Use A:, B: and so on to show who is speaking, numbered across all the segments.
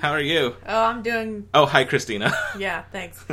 A: Hi.
B: Hello, Jason.
A: How are you?
B: Oh, I'm doing.
A: Oh, hi, Christina.
B: Yeah, thanks.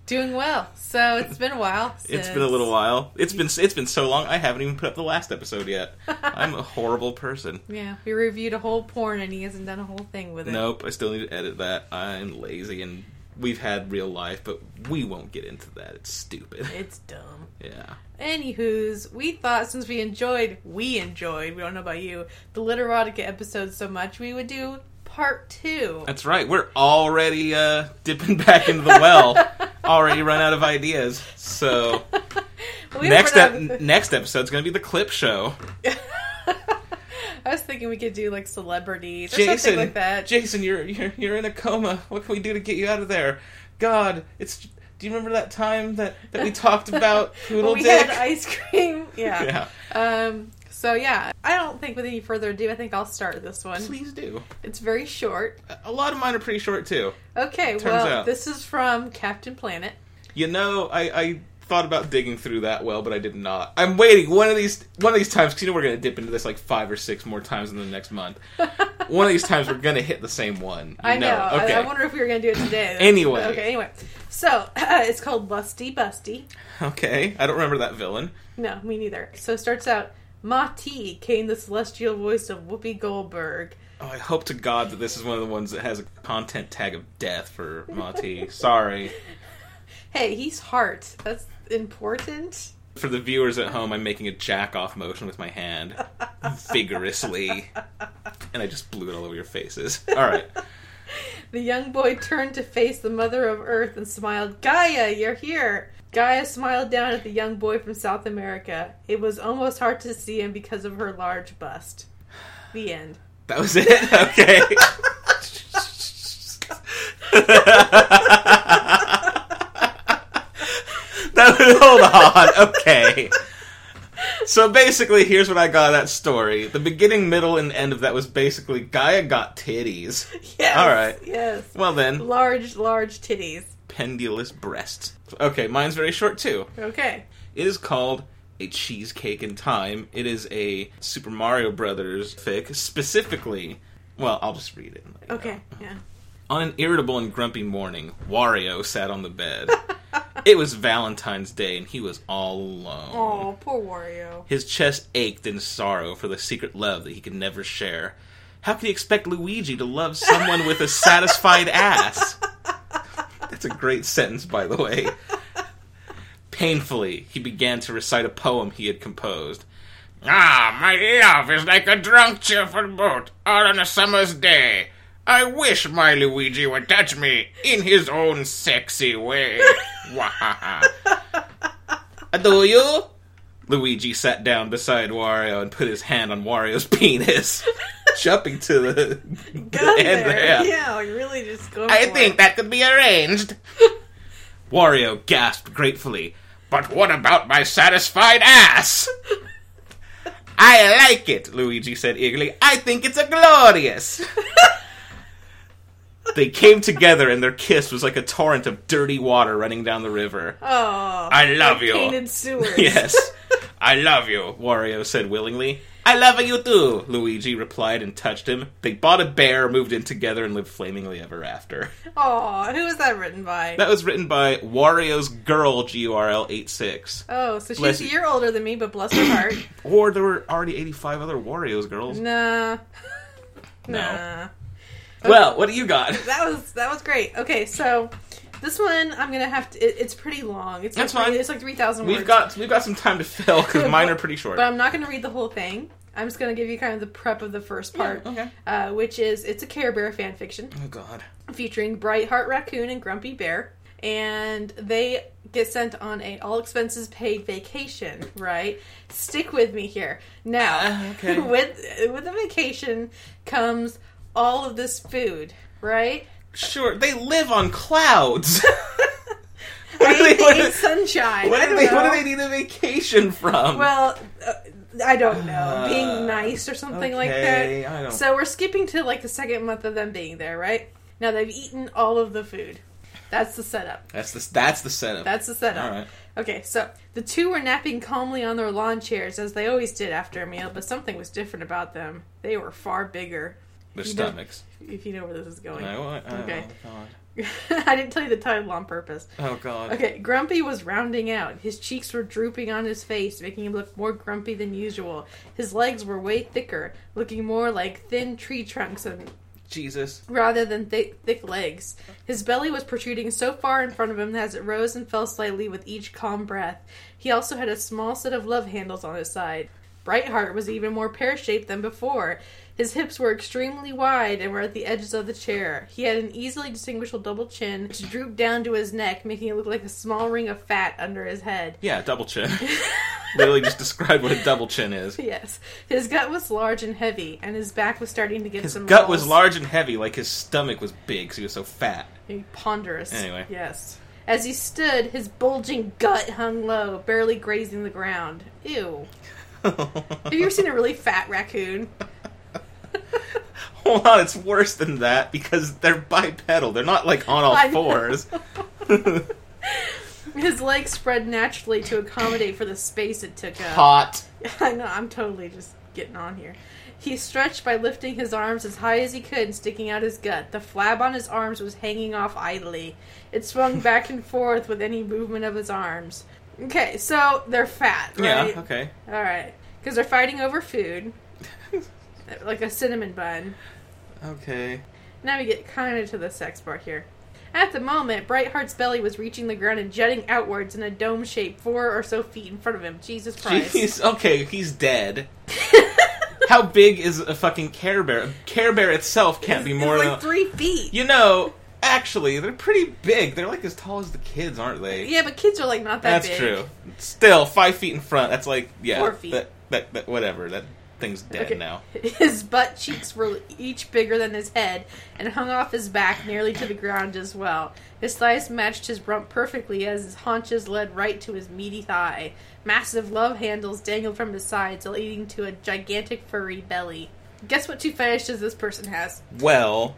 B: doing well. So it's been a while.
A: It's been a little while. It's been it's been so long. I haven't even put up the last episode yet. I'm a horrible person.
B: Yeah, we reviewed a whole porn and he hasn't done a whole thing with it.
A: Nope, I still need to edit that. I'm lazy and we've had real life, but we won't get into that. It's stupid.
B: It's dumb.
A: Yeah.
B: Anywho's, we thought since we enjoyed, we enjoyed, we don't know about you, the Literotica episode so much, we would do part two.
A: That's right. We're already uh, dipping back into the well. already run out of ideas. So next
B: haven't
A: next episode's going to be the clip show.
B: I was thinking we could do like celebrities or
A: Jason,
B: something like that.
A: Jason, you're you're you're in a coma. What can we do to get you out of there? God, it's. Do you remember that time that, that we talked about poodle
B: we
A: dick?
B: had ice cream. Yeah.
A: yeah,
B: Um. So yeah, I don't think with any further ado, I think I'll start this one.
A: please do.
B: It's very short.
A: A lot of mine are pretty short too.
B: Okay, well,
A: out.
B: this is from Captain Planet.
A: You know, I, I thought about digging through that well, but I did not. I'm waiting one of these one of these times because you know we're gonna dip into this like five or six more times in the next month. one of these times we're gonna hit the same one. You
B: I know. I-
A: Okay.
B: I, wonder if we were going to do it today.
A: Anyway.
B: Okay. Anyway, so it's called Busty Busty.
A: okay. I don't remember that villain.
B: No, me neither. So it starts out. Ma Ti came the celestial voice of Whoopi Goldberg.
A: Oh, I hope to God that this is one of the ones that has a content tag of death for Mati. Sorry.
B: Hey, he's heart. That's important.
A: For the viewers at home, I'm making a jack off motion with my hand vigorously. And I just blew it all over your faces. Alright.
B: The young boy turned to face the mother of Earth and smiled, Gaia, you're here! Gaia smiled down at the young boy from South America. It was almost hard to see him because of her large bust. The end.
A: That was it? Okay. that was, hold on. Okay. So basically, here's what I got of that story. The beginning, middle, and end of that was basically Gaia got titties.
B: Yes.
A: All right.
B: Yes.
A: Well then,
B: Large, large titties.
A: pendulous breasts. Okay, mine's very short too.
B: Okay.
A: It is called A Cheesecake in Time. It is a Super Mario Brothers fic, specifically. Well, I'll just read it. and let you
B: Okay. Yeah.
A: On an irritable and grumpy morning, Wario sat on the bed. it was Valentine's Day, and he was all alone.
B: Oh, poor Wario.
A: His chest ached in sorrow for the secret love that he could never share. How could he expect Luigi to love someone with a satisfied ass? That's a great sentence, by the way. Painfully, he began to recite a poem he had composed. Ah, my love is like a drunk, cheerful boat out on a summer's day. I wish my Luigi would touch me in his own sexy way. Do you? Luigi sat down beside Wario and put his hand on Wario's penis, jumping to the, the end
B: there. Yeah, like really just go.
A: I think
B: it.
A: that could be arranged. Wario gasped gratefully. But what about my satisfied ass? I like it, Luigi said eagerly. I think it's a glorious. they came together and their kiss was like a torrent of dirty water running down the river.
B: Oh.
A: I love you.
B: Painted sewers.
A: Yes. I love you, Wario said willingly. I love you too, Luigi replied and touched him. They bought a bear, moved in together, and lived flamingly ever after.
B: Aw, who was that written by?
A: That was written by Wario's Girl, G U R L 86.
B: oh, so
A: Bless
B: she's a year older than me, but bless her heart.
A: Or there were already 85 other Wario's girls.
B: nah.
A: No.
B: Nah.
A: Well, what do you got?
B: That was that was great. Okay, so this one I'm gonna have to. It, it's pretty long. It's
A: That's
B: like three-
A: fine.
B: It's like three thousand words.
A: We've got we've got some time to fill because mine are pretty short.
B: but I'm not gonna read the whole thing. I'm just gonna give you kind of the prep of the first part,
A: okay.
B: uh, which is it's a Care Bear fan fiction
A: Oh God.
B: featuring Bright Heart Raccoon and Grumpy Bear, and they get sent on a all expenses paid vacation. Right? Stick with me here. Now,
A: Uh, okay.
B: with with the vacation comes all of this food. Right?
A: Sure, they live on clouds.
B: I
A: do they-
B: hate
A: what
B: the
A: do-
B: sunshine.
A: what, do they,
B: know.
A: what do they need a vacation from?
B: Well, uh, I don't know.
A: Uh,
B: being nice or something like that. So we're skipping to like the second month of them being there, right? Now they've eaten all of the food. That's the setup.
A: that's the that's the setup.
B: That's the setup.
A: All right.
B: Okay, so the two were napping calmly on their lawn chairs as they always did after a meal, but something was different about them. They were far bigger.
A: Their
B: You know-
A: stomachs.
B: If you know where this is going.
A: I? Oh,
B: Okay.
A: God.
B: I didn't tell you the title on purpose.
A: Oh God.
B: Okay, Grumpy was rounding out. His cheeks were drooping on his face, making him look more grumpy than usual. His legs were way thicker, looking more like thin tree trunks and
A: Jesus.
B: rather than thick, thick legs. His belly was protruding so far in front of him as it rose and fell slightly with each calm breath. He also had a small set of love handles on his side. Brightheart was even more pear shaped than before. His hips were extremely wide and were at the edges of the chair. He had an easily distinguishable double chin, which drooped down to his neck, making it look like a small ring of fat under his head.
A: Yeah, double chin. Literally just described what a double chin is.
B: Yes. His gut was large and heavy, and his back was starting to get some.
A: His
B: some
A: gut was large and heavy, like his stomach was big, because he was so fat.
B: Ponderous.
A: Anyway.
B: Yes. As he stood, his bulging gut hung low, barely grazing the ground. Ew. Have you ever seen a really fat raccoon?
A: Hold on, it's worse than that because they're bipedal. They're not like on all fours.
B: His legs spread naturally to accommodate for the space it took up.
A: Hot.
B: I know, I'm totally just getting on here. He stretched by lifting his arms as high as he could and sticking out his gut. The flab on his arms was hanging off idly. It swung back and forth with any movement of his arms. Okay, so they're fat, right?
A: Yeah, okay.
B: All right, because they're fighting over food, like a cinnamon bun.
A: Okay.
B: Now we get kind of to the sex part here. At the moment, Brightheart's belly was reaching the ground and jutting outwards in a dome shape four or so feet in front of him. Jesus Christ.
A: Jeez, okay, he's dead. How big is a fucking Care Bear? A Care Bear itself can't be
B: It's
A: more
B: like
A: than.
B: three feet.
A: You know, actually, they're pretty big. They're like as tall as the kids, aren't they?
B: Yeah, but kids are like not that
A: That's
B: big.
A: true. Still, five feet in front. That's like yeah,
B: Four feet.
A: That, that, that whatever. That thing's dead
B: Okay.
A: now.
B: His butt cheeks were each bigger than his head and hung off his back nearly to the ground as well. His thighs matched his rump perfectly as his haunches led right to his meaty thigh. Massive love handles dangled from his sides, leading to a gigantic furry belly. Guess what two fetishes this person has?
A: Well,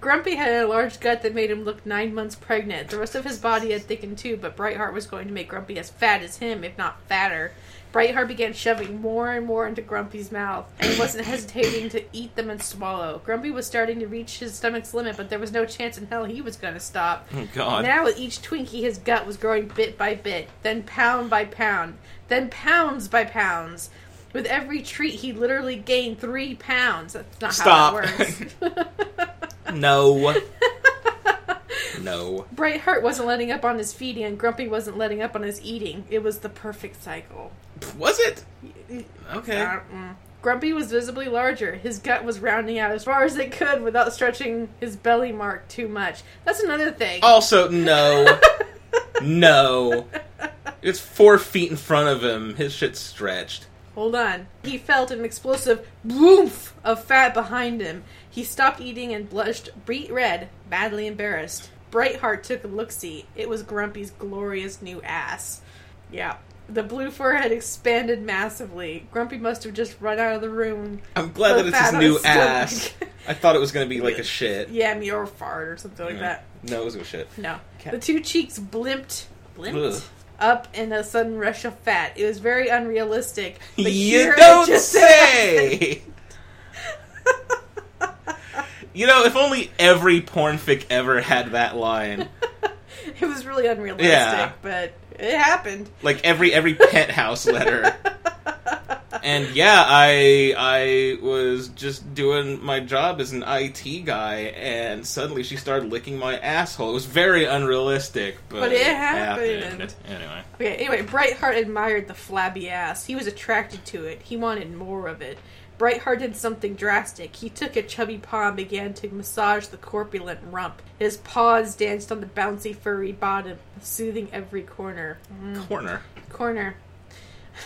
B: Grumpy had a large gut that made him look nine months pregnant. The rest of his body had thickened too, but Brightheart was going to make Grumpy as fat as him, if not fatter. Brightheart began shoving more and more into Grumpy's mouth, and he wasn't hesitating to eat them and swallow. Grumpy was starting to reach his stomach's limit, but there was no chance in hell he was going to stop.
A: oh god.
B: Now, with each Twinkie, his gut was growing bit by bit, then pound by pound, then pounds by pounds. With every treat, he literally gained three pounds. That's not
A: Stop.
B: how that works.
A: no. no.
B: Brightheart wasn't letting up on his feeding, and Grumpy wasn't letting up on his eating. It was the perfect cycle.
A: Was it? Okay.
B: Uh, mm. Grumpy was visibly larger. His gut was rounding out as far as it could without stretching his belly mark too much. That's another thing.
A: Also, no. no. It's four feet in front of him. His shit's stretched.
B: Hold on. He felt an explosive boomph of fat behind him. He stopped eating and blushed beet red, badly embarrassed. Brightheart took a look see. It was Grumpy's glorious new ass. Yeah. The blue fur had expanded massively. Grumpy must have just run out of the room.
A: I'm glad that it's his new
B: his
A: ass. I thought it was gonna be like a shit.
B: Yeah, me or a fart or something like that.
A: No, it was a shit.
B: No.
A: Cat.
B: The two cheeks blimped, blimped
A: Ugh.
B: up in a sudden rush of fat. It was very unrealistic. But
A: You don't say. You know, if only every pornfic ever had that line.
B: it was really unrealistic,
A: Yeah.
B: but it happened.
A: Like every every penthouse letter. And yeah, I I was just doing my job as an IT guy, and suddenly she started licking my asshole. It was very unrealistic, but,
B: But it happened.
A: Anyway,
B: Okay, anyway, Brightheart admired the flabby ass. He was attracted to it. He wanted more of it. Brightheart did something drastic. He took a chubby paw and began to massage the corpulent rump. His paws danced on the bouncy, furry bottom, soothing every corner. Mm,
A: corner
B: corner.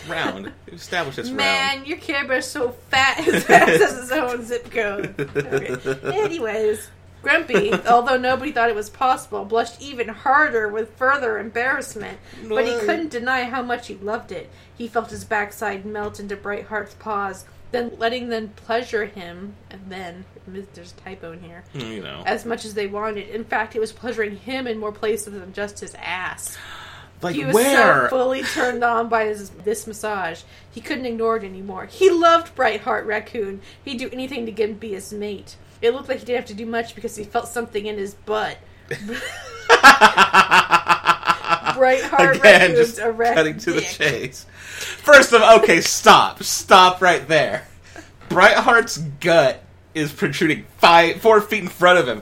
A: round. Established it's
B: Man, your Care Bear's so fat his ass has his own zip code. Okay. Anyways, Grumpy, although nobody thought it was possible, blushed even harder with further embarrassment. But he couldn't deny how much he loved it. He felt his backside melt into Brightheart's paws, then letting them pleasure him, and then there's a typo in here.
A: Mm, you know.
B: as much as they wanted. In fact, it was pleasuring him in more places than just his ass.
A: Like
B: He was
A: where?
B: so fully turned on by his, this massage, he couldn't ignore it anymore. He loved Brightheart Raccoon. He'd do anything to get him to be his mate. It looked like he didn't have to do much because he felt something in his butt. Brightheart
A: Again,
B: Raccoon's
A: just
B: erect
A: cutting to the chase. First of okay, stop, stop right there. Brightheart's gut is protruding five, four feet in front of him.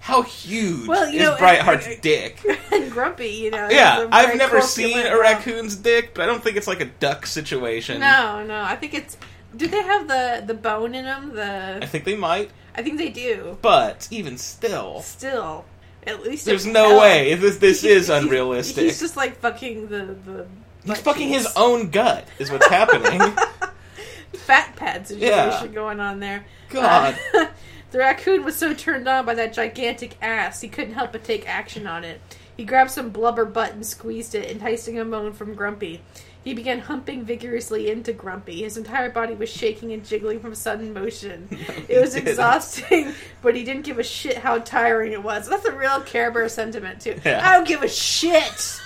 A: How huge
B: Well,
A: is
B: know,
A: Brightheart's
B: I-
A: dick?
B: and grumpy, you know.
A: Yeah, I've never seen a raccoon's dick, but I don't think it's like a duck situation.
B: No, no. I think it's. Do they have the the bone in them? The I
A: think they might,
B: I think they do.
A: but even still,
B: Still, at least
A: there's no way. If this this
B: he-
A: is unrealistic.
B: He's just like fucking the the.
A: He's fucking his own gut, is what's happening.
B: fat pad situation
A: Yeah.
B: going on there.
A: God.
B: Uh, the raccoon was so turned on by that gigantic ass, he couldn't help but take action on it. He grabbed some blubber butt and squeezed it, enticing a moan from Grumpy. He began humping vigorously into Grumpy. His entire body was shaking and jiggling from sudden motion.
A: he
B: it was
A: didn't.
B: exhausting, but he didn't give a shit how tiring it was. That's a real Care Bear sentiment, too.
A: Yeah.
B: I don't give a shit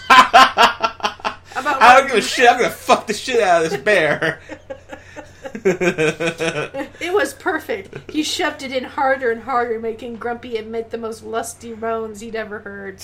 B: about
A: I don't give a shit. I'm gonna fuck the shit out of this bear.
B: It was perfect. He shoved it in harder and harder, making Grumpy emit the most lusty moans he'd ever heard.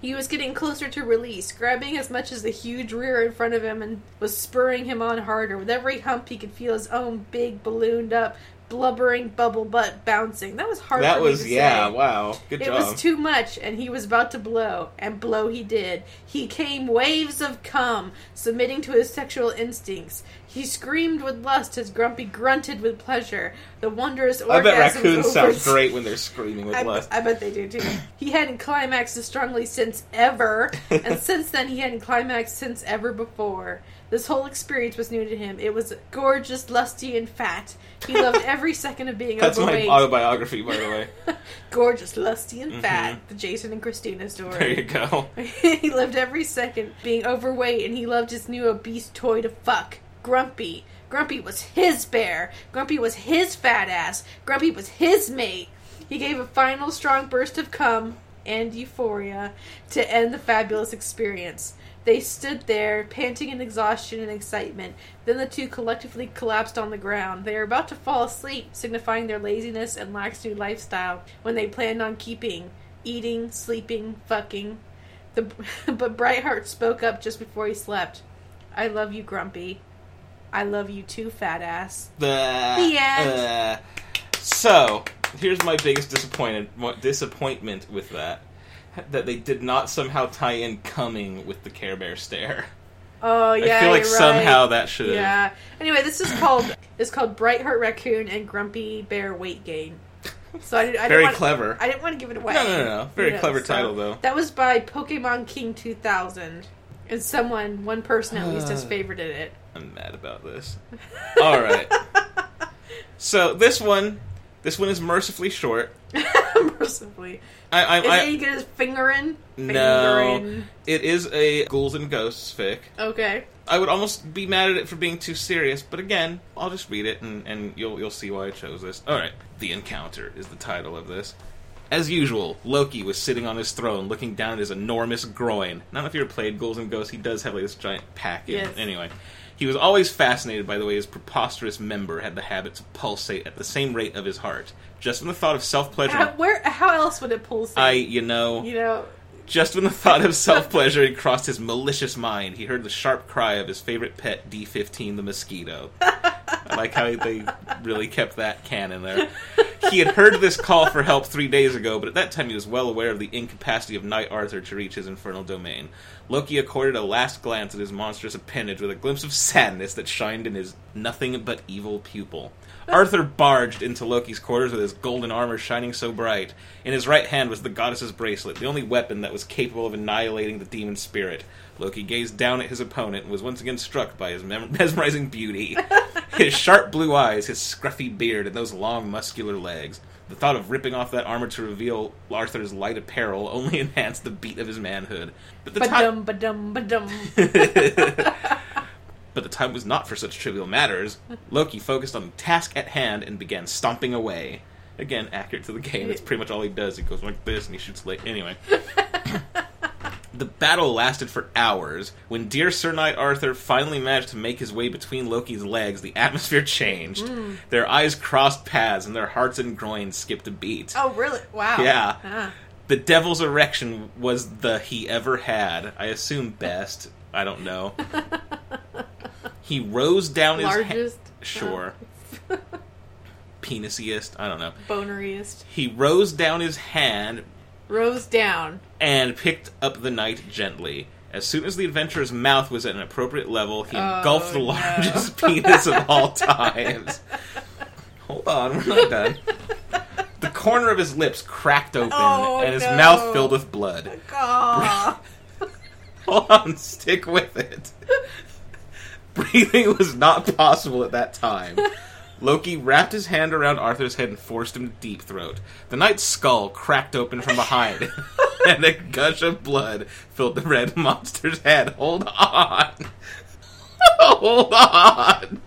B: He was getting closer to release, grabbing as much as the huge rear in front of him and was spurring him on harder. With every hump, he could feel his own big, ballooned up, blubbering bubble butt bouncing. That was hard
A: that was yeah.
B: say.
A: Wow. Good
B: It
A: job.
B: was too much, and he was about to blow, and blow he did. He came waves of cum, submitting to his sexual instincts. He screamed with lust as Grumpy grunted with pleasure. The wondrous
A: I bet raccoons sound great when they're screaming with
B: I,
A: lust.
B: I bet they do too. He hadn't climaxed as strongly since ever, and since then he hadn't climaxed since ever before. This whole experience was new to him. It was gorgeous, lusty, and fat. He loved every second of being
A: That's my autobiography, by the way.
B: gorgeous, lusty, and
A: Mhm.
B: fat. The Jason and Christina story.
A: There you go.
B: he loved every second being overweight, and he loved his new obese toy to fuck. Grumpy. Grumpy was his bear. Grumpy was his fat ass. Grumpy was his mate. He gave a final strong burst of cum and euphoria to end the fabulous experience. They stood there, panting in exhaustion and excitement. Then the two collectively collapsed on the ground. They were about to fall asleep, signifying their laziness and lax new lifestyle when they planned on keeping eating, sleeping, fucking. The, but Brightheart spoke up just before he slept. I love you, Grumpy. I love you too, fat ass.
A: The,
B: The end.
A: uh, so here's my biggest disappointed disappointment with that. That they did not somehow tie in coming with the Care Bear stare.
B: Oh yeah,
A: I feel like
B: you're right.
A: somehow that should have.
B: Yeah. Anyway, this is called it's called Bright Heart Raccoon and Grumpy Bear Weight Gain. So I, I didn't
A: Very
B: want,
A: clever.
B: I didn't want to give it away.
A: No, no, no, no. Very clever title, though.
B: That was by Pokemon King 2000, and someone, one person at least, has favorited it.
A: I'm mad about this. All right. so this one, this one is mercifully short.
B: Mercifully,
A: I, I,
B: is
A: I
B: he get his finger in?
A: no,
B: in.
A: it is a ghouls and ghosts fic.
B: Okay.
A: I would almost be mad at it for being too serious, but again, I'll just read it and, and you'll you'll see why I chose this. All right, the encounter is the title of this. As usual, Loki was sitting on his throne, looking down at his enormous groin. I don't know if you ever played Ghouls and Ghosts. He does have like this giant package.
B: Yes.
A: Anyway, he was always fascinated by the way his preposterous member had the habit to pulsate at the same rate of his heart. Just when the thought of self pleasure,
B: How, where? How else would it pulsate?
A: I you know,
B: You know.
A: just when the thought of self pleasure had crossed his malicious mind, he heard the sharp cry of his favorite pet, D 15, the mosquito. I like how they really kept that canon there. He had heard this call for help three days ago, but at that time he was well aware of the incapacity of Knight Arthur to reach his infernal domain. Loki accorded a last glance at his monstrous appendage with a glimpse of sadness that shined in his nothing but evil pupil. Arthur barged into Loki's quarters with his golden armor shining so bright. In his right hand was the goddess's bracelet, the only weapon that was capable of annihilating the demon spirit. Loki gazed down at his opponent and was once again struck by his mem- mesmerizing beauty. his sharp blue eyes, his scruffy beard, and those long muscular legs. The thought of ripping off that armor to reveal Arthur's light apparel only enhanced the beat of his manhood. But the time
B: Ba-dum, ba-dum, ba-dum.
A: But the time was not for such trivial matters. Loki focused on the task at hand and began stomping away. Again, accurate to the game. That's pretty much all he does. He goes like this and he shoots like anyway. The battle lasted for hours. When dear Sir Knight Arthur finally managed to make his way between Loki's legs, the atmosphere changed. Their eyes crossed paths, and their hearts and groins skipped a beat.
B: Oh, really? Wow.
A: Yeah.
B: Ah.
A: The devil's erection was the he ever had. I assume best. I don't know. he rose down his ha-
B: Largest.
A: Sure. Penisiest. I don't know.
B: Boneriest.
A: He rose down his hand
B: Rose down.
A: and picked up the knight gently. As soon as the adventurer's mouth was at an appropriate level, he
B: Oh,
A: engulfed the
B: no.
A: largest penis of all times. Hold on, we're not done. The corner of his lips cracked open,
B: Oh,
A: and his
B: no.
A: mouth filled with blood. Hold on, stick with it. Breathing was not possible at that time. Loki wrapped his hand around Arthur's head and forced him to deep throat. The knight's skull cracked open from behind, and a gush of blood filled the red monster's head. Hold on. Hold on.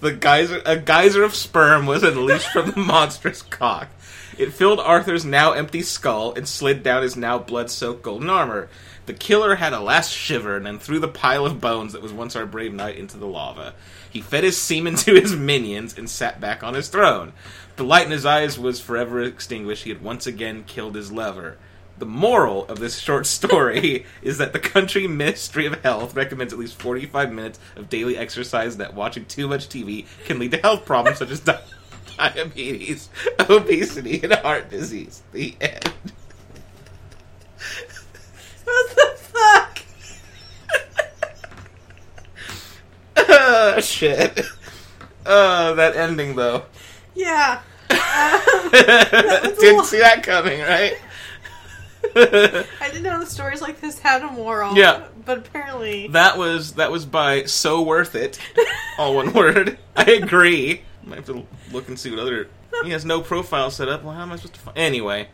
A: The geyser, a geyser of sperm was unleashed from the monstrous cock. It filled Arthur's now empty skull and slid down his now blood-soaked golden armor. The killer had a last shiver and then threw the pile of bones that was once our brave knight into the lava. He fed his semen to his minions and sat back on his throne. The light in his eyes was forever extinguished. He had once again killed his lover. The moral of this short story is that the country Ministry of Health recommends at least 45 minutes of daily exercise, that watching too much TV can lead to health problems such as di- diabetes, obesity, and heart disease. The end.
B: What the fuck?
A: Ah, shit. Uh, that ending, though.
B: Yeah. Um,
A: Didn't
B: little-
A: see that coming, right?
B: I didn't know the stories like this had a moral.
A: Yeah.
B: But apparently.
A: That was that was by So Worth It. All one word. I agree. Might have to look and see what other. He has no profile set up. Well, how am I supposed to find? Anyway,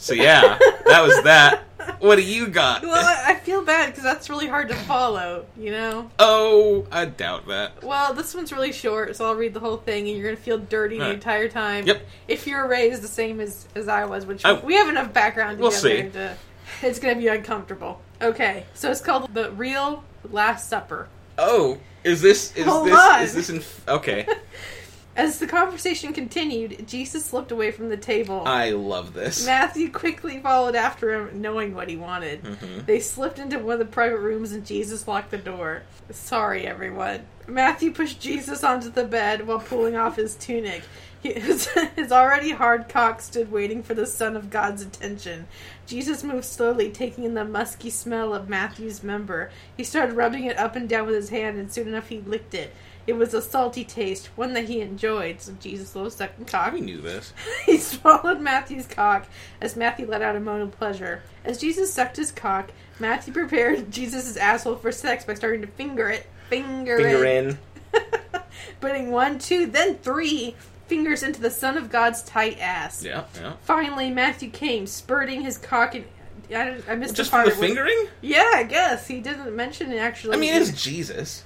A: so yeah, that was that. What do you got?
B: Well, I feel bad because that's really hard to follow, you know?
A: Oh, I doubt that.
B: Well, this one's really short, so I'll read the whole thing, and you're going to feel dirty the entire time.
A: Yep.
B: If you're raised the same as, as I was, which
A: I-
B: we have enough background
A: We'll see.
B: to. It's going to be uncomfortable. Okay, so it's called The Real Last Supper.
A: Oh, is this is
B: Hold
A: this
B: on.
A: is this in? Okay,
B: As the conversation continued, Jesus slipped away from the table.
A: I love this.
B: Matthew quickly followed after him, knowing what he wanted.
A: Mhm.
B: They slipped into one of the private rooms and Jesus locked the door. Sorry, everyone. Matthew pushed Jesus onto the bed while pulling off his tunic. His, his already hard cock stood waiting for the Son of God's attention. Jesus moved slowly, taking in the musky smell of Matthew's member. He started rubbing it up and down with his hand, and soon enough he licked it. It was a salty taste, one that he enjoyed, so Jesus low sucking cock.
A: He knew this.
B: He swallowed Matthew's cock as Matthew let out a moan of pleasure. As Jesus sucked his cock, Matthew prepared Jesus' asshole for sex by starting to finger it. Finger,
A: Finger
B: it.
A: in.
B: Putting one, two, then three fingers into the Son of God's tight ass.
A: Yeah, yeah.
B: Finally, Matthew came, spurting his cock and. I, I missed
A: Just
B: the part
A: the fingering?
B: Yeah, I guess he didn't mention it actually.
A: I mean, it's Jesus.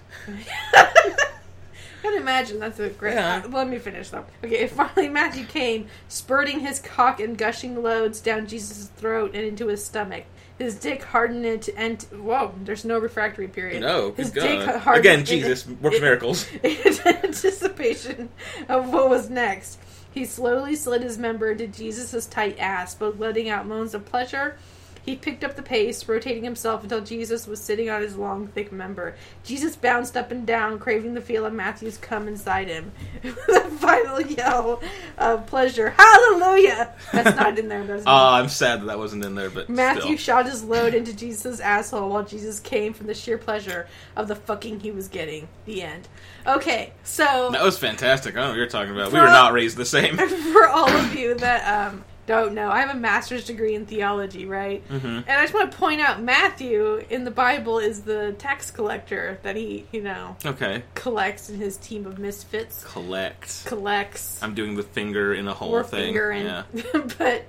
B: Can imagine that's a great.
A: Yeah.
B: uh, let me finish though. Okay, finally Matthew came, spurting his cock and gushing loads down Jesus' throat and into his stomach. His dick hardened into and whoa, there's no refractory period.
A: No,
B: his
A: good
B: dick hardened
A: Again,
B: in-
A: Jesus works
B: in-
A: miracles.
B: In anticipation of what was next, he slowly slid his member into Jesus' tight ass, both letting out moans of pleasure. He picked up the pace, rotating himself until Jesus was sitting on his long, thick member. Jesus bounced up and down, craving the feel of Matthew's cum inside him. A final yell of pleasure, Hallelujah! That's not in there, it?
A: Ah, I'm sad that that wasn't in there, but
B: Matthew
A: still.
B: shot his load into Jesus' asshole while Jesus came from the sheer pleasure of the fucking he was getting. The end. Okay, so
A: That was fantastic. I don't know what you're talking about. We were not raised the same.
B: for all of you that um, don't know, I have a master's degree in theology, right?
A: hmm
B: And I just want to point out Matthew in the Bible is the tax collector that he, you know,
A: Okay.
B: collects in his team of misfits.
A: Collect.
B: Collects.
A: I'm doing the finger in a hole
B: or
A: thing. yeah.
B: but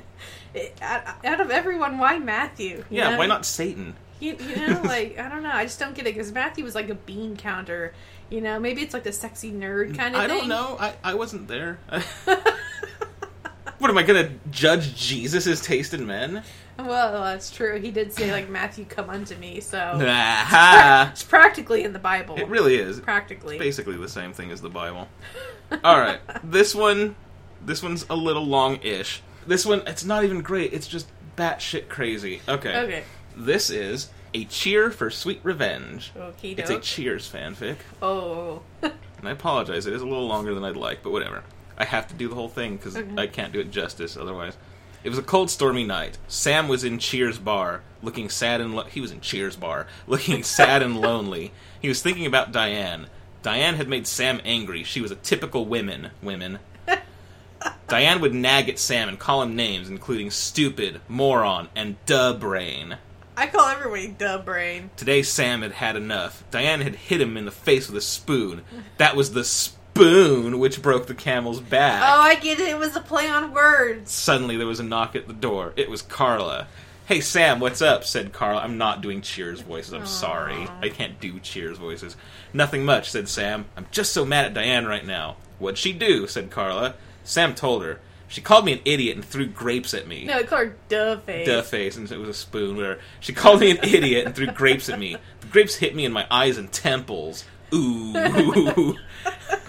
B: it, out, out of everyone, why Matthew? You
A: Yeah,
B: know?
A: why not Satan?
B: You, you know, like I don't know. I just don't get it because Matthew was like a bean counter. You know, maybe it's like the sexy nerd kind of.
A: I
B: thing.
A: don't know. I, I wasn't there. what am I gonna judge Jesus' taste in men?
B: Well, that's true. He did say like Matthew, come unto me. So it's practically in the Bible.
A: it really is.
B: practically.
A: basically the same thing as the Bible. All right, this one, this one's a little long-ish. This one, it's not even great. It's just batshit crazy. Okay.
B: Okay.
A: This is a cheer for sweet revenge.
B: Okay.
A: It's a Cheers fanfic,
B: oh.
A: and I apologize. It is a little longer than I'd like, but whatever. I have to do the whole thing because
B: Okay.
A: I can't do it justice otherwise. It was a cold, stormy night. Sam was in Cheers bar, looking sad and lo- he was in Cheers bar, looking sad and lonely. He was thinking about Diane. Diane had made Sam angry. She was a typical women. Women. Diane would nag at Sam and call him names, including stupid, moron, and duh brain.
B: I call everybody dub brain.
A: Today, Sam had had enough. Diane had hit him in the face with a spoon. That was the spoon which broke the camel's back.
B: Oh, I get it. It was a play on words.
A: Suddenly, there was a knock at the door. It was Carla. Hey, Sam, what's up? said Carla. I'm not doing Cheers voices. I'm sorry. I can't do Cheers voices. Nothing much, said Sam. I'm just so mad at Diane right now. What'd she do? said Carla. Sam told her. She called me an idiot and threw grapes at me.
B: No, it called her duh face.
A: Duh face, and it was a spoon. Whatever. She called me an idiot and threw grapes at me. The grapes hit me in my eyes and temples. Ooh.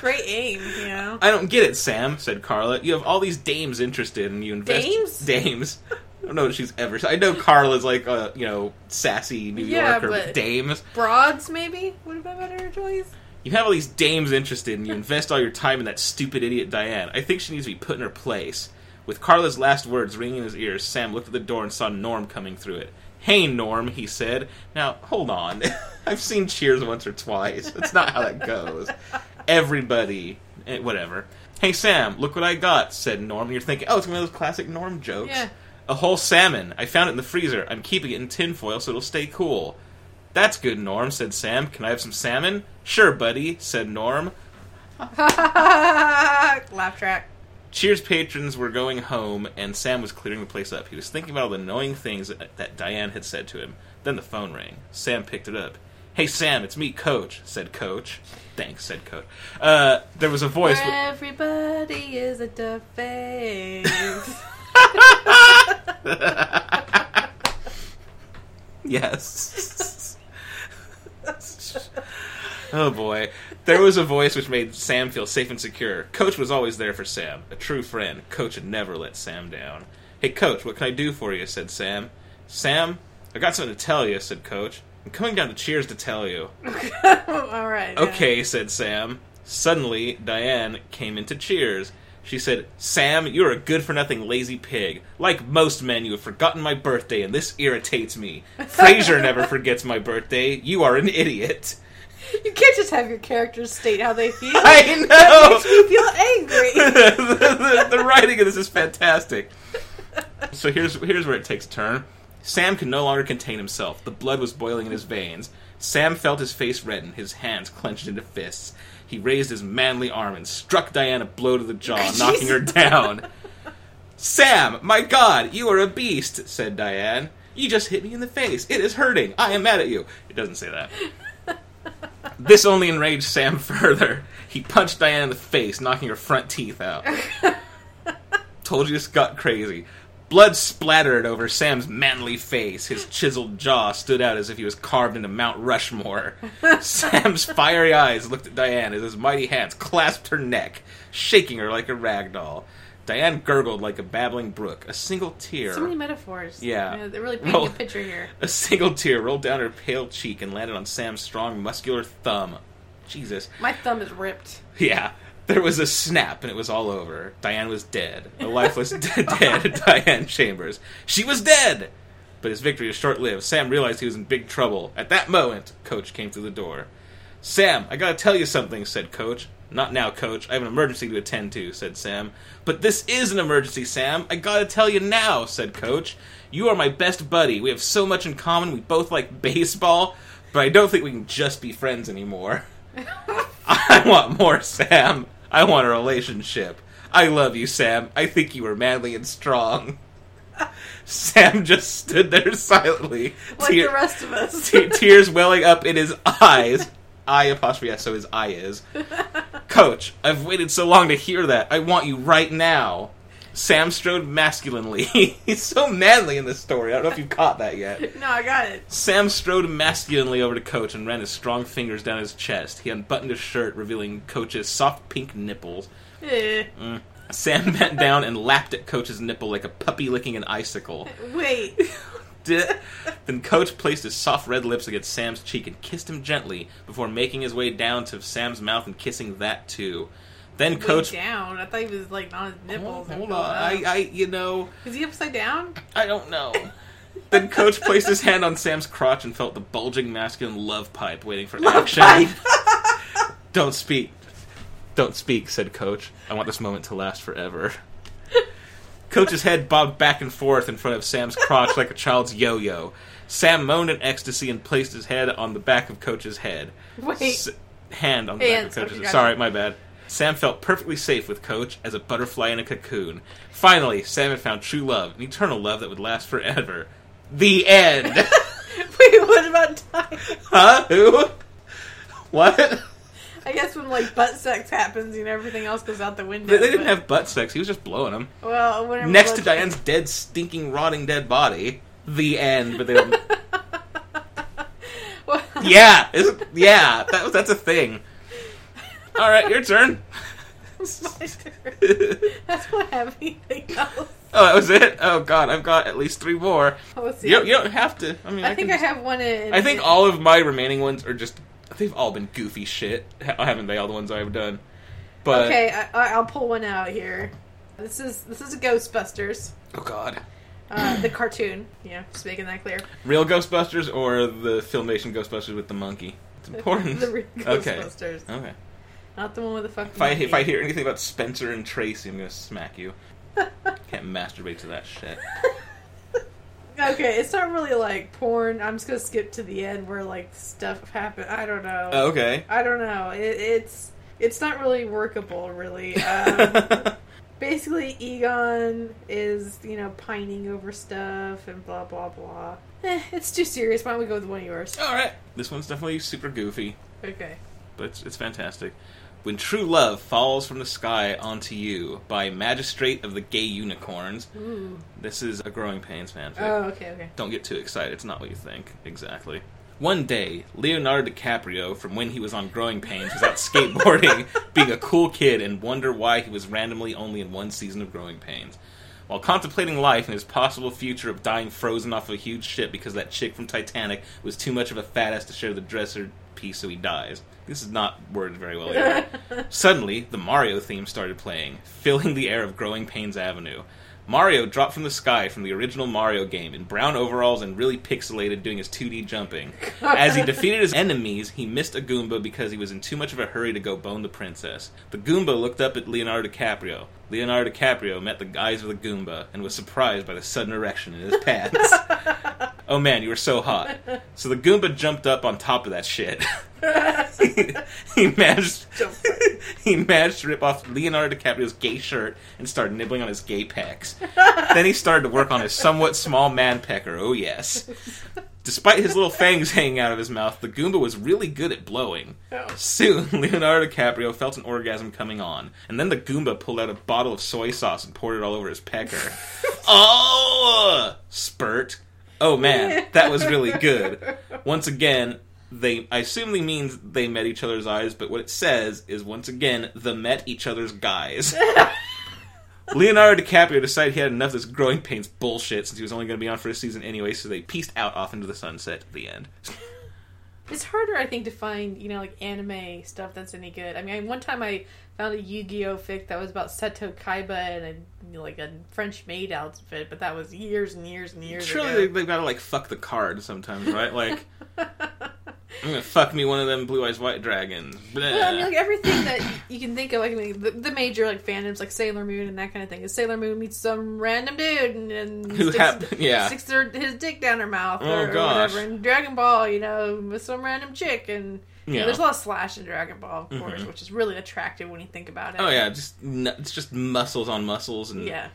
B: Great aim, you know.
A: I don't get it, Sam, said Carla. You have all these dames interested and you invest
B: Dames?
A: dames. I don't know what she's ever I know Carla's like a, you know, sassy New
B: Yeah,
A: Yorker, but
B: but-
A: dames.
B: Broads, maybe would have been a better choice.
A: You have all these dames interested and you invest all your time in that stupid idiot Diane. I think she needs to be put in her place. With Carla's last words ringing in his ears, Sam looked at the door and saw Norm coming through it. Hey, Norm, he said. Now, hold on. I've seen Cheers once or twice. That's not how that goes. Everybody, eh, whatever. Hey, Sam, look what I got, said Norm. And you're thinking, oh, it's one of those classic Norm jokes.
B: Yeah.
A: A whole salmon. I found it in the freezer. I'm keeping it in tinfoil so it'll stay cool. That's good, Norm, said Sam. Can I have some salmon? Sure, buddy, said Norm.
B: Laugh track.
A: Cheers patrons were going home, and Sam was clearing the place up. He was thinking about all the annoying things that, that Diane had said to him. Then the phone rang. Sam picked it up. Hey, Sam, it's me, Coach, said Coach. Thanks, said Coach. Uh, there was a voice.
B: Where everybody is a face.
A: Yes. oh boy. There was a voice which made Sam feel safe and secure. Coach was always there for Sam, a true friend. Coach had never let Sam down. Hey, Coach, what can I do for you? said Sam. Sam, I got something to tell you, said Coach. I'm coming down to Cheers to tell you.
B: All right. yeah.
A: Okay, said Sam. Suddenly, Diane came into Cheers. She said, Sam, you're a good for nothing lazy pig. Like most men, you have forgotten my birthday, and this irritates me. Frasier never forgets my birthday. You are an idiot.
B: You can't just have your characters state how they feel.
A: I know.
B: Makes
A: know!
B: me feel angry.
A: the, the- the writing of this is fantastic. So here's here's where it takes a turn. Sam could no longer contain himself. The blood was boiling in his veins. Sam felt his face redden, his hands clenched into fists. He raised his manly arm and struck Diane a blow to the jaw, knocking her down. Sam, my god, you are a beast, said Diane. You just hit me in the face. It is hurting. I am mad at you. It doesn't say that. This only enraged Sam further. He punched Diane in the face, knocking her front teeth out. Told you this got crazy. Blood splattered over Sam's manly face. His chiseled jaw stood out as if he was carved into Mount Rushmore. Sam's fiery eyes looked at Diane as his mighty hands clasped her neck, shaking her like a rag doll. Diane gurgled like a babbling brook. A single tear.
B: So many metaphors.
A: Yeah.
B: they're really painting
A: Roll-
B: a picture here.
A: A single tear rolled down her pale cheek and landed on Sam's strong, muscular thumb. Jesus.
B: My thumb is ripped.
A: Yeah. There was a snap and it was all over. Diane was dead. A lifeless dead Diane Chambers. She was dead! But his victory was short lived. Sam realized he was in big trouble. At that moment, Coach came through the door. Sam, I gotta tell you something, said Coach. Not now, Coach. I have an emergency to attend to, said Sam. But this is an emergency, Sam. I gotta tell you now, said Coach. You are my best buddy. We have so much in common. We both like baseball, but I don't think we can just be friends anymore. I want more, Sam. I want a relationship. I love you, Sam. I think you are manly and strong. Sam just stood there silently,
B: Like
A: tear-
B: the rest of us.
A: te- tears welling up in his eyes. I apostrophe S, so his eye is. Coach, I've waited so long to hear that. I want you right now. Sam strode masculinely. He's so manly in this story. I don't know if you caught that yet.
B: No, I got it.
A: Sam strode masculinely over to Coach and ran his strong fingers down his chest. He unbuttoned his shirt, revealing Coach's soft pink nipples.
B: Eh.
A: Sam bent down and lapped at Coach's nipple like a puppy licking an icicle.
B: Wait.
A: then Coach placed his soft red lips against Sam's cheek and kissed him gently before making his way down to Sam's mouth and kissing that too. Then Coach.
B: Down. I thought he was like on his nipples.
A: Hold, hold on, I. I, you know,
B: Is he upside down?
A: I don't know. then Coach placed his hand on Sam's crotch and felt the bulging masculine love pipe waiting for action. Don't speak. Don't speak, said Coach. I want this moment to last forever. Coach's head bobbed back and forth in front of Sam's crotch like a child's yo yo. Sam moaned in ecstasy and placed his head on the back of Coach's head.
B: Wait.
A: S- hand on the
B: Hands,
A: back of Coach's
B: okay,
A: head. Sorry, my bad. Sam felt perfectly safe with Coach as a butterfly in a cocoon. Finally, Sam had found true love, an eternal love that would last forever. The end.
B: Wait, what about time?
A: huh? Who? What?
B: I guess when like butt sex happens, you know, everything else goes out the window.
A: They, they didn't
B: but-
A: have butt sex. He was just blowing them.
B: Well, whatever.
A: Next to Diane's dead, stinking, rotting, dead body. The end. But they don't.
B: Well,
A: yeah, yeah. That was that's a thing. All right, your turn.
B: That's what I have anything else.
A: Oh, that was it. Oh God, I've got at least three more.
B: Oh.
A: You don't, you don't have to. I mean, I,
B: I think
A: can
B: I have one in.
A: I think all of my remaining ones are just. They've all been goofy shit, ha- haven't they? All the ones I've done. But
B: Okay, I, I- I'll pull one out here. This is this is Ghostbusters,
A: oh God,
B: uh, the cartoon. Yeah, just making that clear.
A: real Ghostbusters or the Filmation Ghostbusters with the monkey? It's important.
B: The real
A: Okay.
B: Ghostbusters,
A: Okay.
B: not the one with the fucking.
A: If I if I hear anything about Spenser and Tracy, I'm gonna smack you. Can't masturbate to that shit.
B: Okay, it's not really like porn. I'm just gonna skip to the end where like stuff happen. I don't know.
A: Oh, okay.
B: I don't know. It, it's it's not really workable, really. Um, basically, Egon is you know pining over stuff and blah blah blah. Eh, it's too serious. Why don't we go with one of yours?
A: All right. This one's definitely super goofy,
B: Okay.
A: but it's, it's fantastic. When true love falls from the sky onto you by Magistrate of the Gay Unicorns.
B: Ooh.
A: This is a Growing Pains fanfic.
B: Oh, okay, okay.
A: Don't get too excited. It's not what you think. Exactly. One day, Leonardo DiCaprio, from when he was on Growing Pains, was out skateboarding, being a cool kid, and wonder why he was randomly only in one season of Growing Pains. While contemplating life and his possible future of dying frozen off a huge ship because that chick from Titanic was too much of a fat ass to share the dresser piece, so he dies. This is not worded very well either. Suddenly, the Mario theme started playing, filling the air of Growing Pains Avenue. Mario dropped from the sky from the original Mario game in brown overalls and really pixelated doing his 2D jumping. As he defeated his enemies, he missed a Goomba because he was in too much of a hurry to go bone the princess. The Goomba looked up at Leonardo DiCaprio. Leonardo DiCaprio met the eyes of the Goomba and was surprised by the sudden erection in his pants. oh man, you were so hot. So the Goomba jumped up on top of that shit. he, he managed he managed to rip off Leonardo DiCaprio's gay shirt and started nibbling on his gay pecs. then he started to work on his somewhat small man pecker. Oh yes. Despite his little fangs hanging out of his mouth, the Goomba was really good at blowing.
B: Oh.
A: Soon, Leonardo DiCaprio felt an orgasm coming on, and then the Goomba pulled out a bottle of soy sauce and poured it all over his pecker. oh! Spurt. Oh man, that was really good. Once again, they I assume they means they met each other's eyes, but what it says is once again the met each other's guys. Leonardo DiCaprio decided he had enough of this growing pains bullshit since he was only going to be on for a season anyway, so they pieced out off into the sunset at the end.
B: It's harder, I think, to find you know like anime stuff that's any good. I mean, one time I found a Yu-Gi-Oh fic that was about Seto Kaiba and a, you know, like a French maid outfit, but that was years and years and years
A: Surely
B: ago.
A: they've got to like fuck the card sometimes, right? Like, I'm gonna fuck me one of them blue eyes white dragons.
B: Well, I mean, like everything that you can think of, like I mean, the, the major like fandoms, like Sailor Moon and that kind of thing. Is Sailor Moon meets some random dude and, and
A: Who
B: sticks,
A: hap- yeah.
B: sticks their, his dick down her mouth
A: Oh,
B: or, or whatever. And Dragon Ball, you know, with some random chick, and you know,
A: Yeah.
B: there's a lot of slash in Dragon Ball, of course,
A: Mhm.
B: which is really attractive when you think about it.
A: Oh yeah, just it's just muscles on muscles and
B: yeah.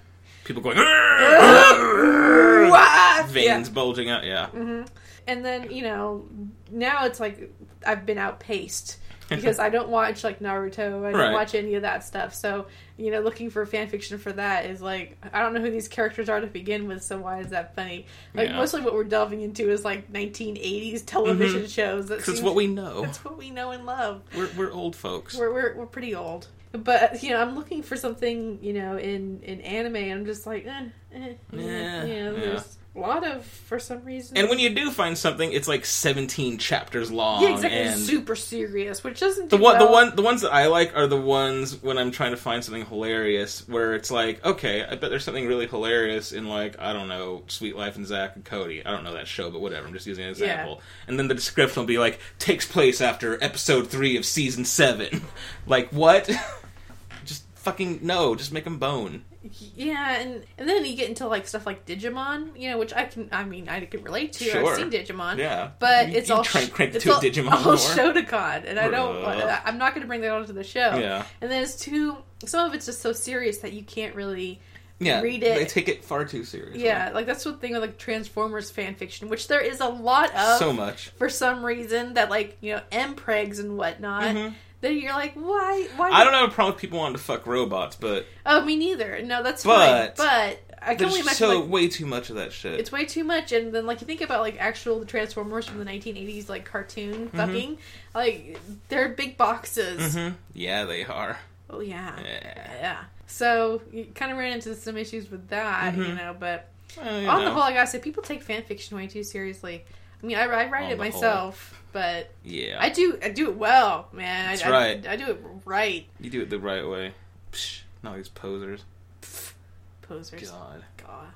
A: people going veins bulging out. Yeah.
B: Yeah. And then you know, now it's like I've been outpaced. because I don't watch like Naruto. I don't
A: Right.
B: watch any of that stuff. So you know, looking for fan fiction for that is like I don't know who these characters are to begin with. So why is that funny? Like
A: Yeah.
B: mostly what we're delving into is like 1980s television
A: Mhm.
B: shows. That
A: Because it's what we know.
B: That's what we know and love.
A: We're, we're old folks.
B: We're, we're we're pretty old. But you know, I'm looking for something you know in in anime, and I'm just like, eh, eh, eh,
A: Yeah,
B: you know,
A: yeah.
B: there's a lot of for some reason.
A: And when you do find something, it's like 17 chapters long.
B: yeah, exactly,
A: And
B: super serious, which doesn't
A: the
B: do
A: one, the one, the ones that I like are the ones when I'm trying to find something hilarious, where it's like, okay, I bet there's something really hilarious in like I don't know, Suite Life and Zach and Cody. I don't know that show, but whatever. I'm just using an example. And then the description will be like, takes place after episode three of season seven. like what? just fucking no. Just make them bone.
B: Yeah, and and then you get into like stuff like Digimon, you know, which I can, I mean, I can relate to.
A: Sure.
B: I've seen Digimon,
A: Yeah,
B: but
A: You-
B: it's
A: you
B: all
A: crank, crank
B: it's all,
A: Digimon
B: all
A: more.
B: Shotacon, and I don't. I'm not going to bring that onto the show.
A: Yeah.
B: and then it's too. Some of it's just so serious that you can't really.
A: Yeah,
B: read it.
A: They take it far too seriously.
B: Yeah, like that's the thing with like Transformers fan fiction, which there is a lot of
A: so much.
B: for some reason that like you know mpregs and whatnot.
A: Mhm.
B: Then you're like, why? Why?
A: I don't have a problem with people wanting to fuck robots, but
B: Oh, me neither. No, that's
A: But-
B: fine. But I can only imagine
A: so
B: like
A: way too much of that shit.
B: it's way too much. And then like you think about like actual Transformers from the 1980s, like cartoon
A: Mm-hmm.
B: fucking, like they're big boxes.
A: hmm Yeah, they are.
B: Oh yeah.
A: Yeah.
B: yeah. So you kind of ran into some issues with that, you
A: Mhm.
B: know. But
A: Well, you
B: on the
A: know.
B: whole, I gotta say, people take fan fiction way too seriously. I mean, I, I write
A: On
B: it
A: myself. whole.
B: But
A: yeah,
B: I do I do it well, man.
A: That's
B: I,
A: right.
B: I, I do it right.
A: you do it the right way. Psh, not these posers.
B: Posers.
A: God.
B: God.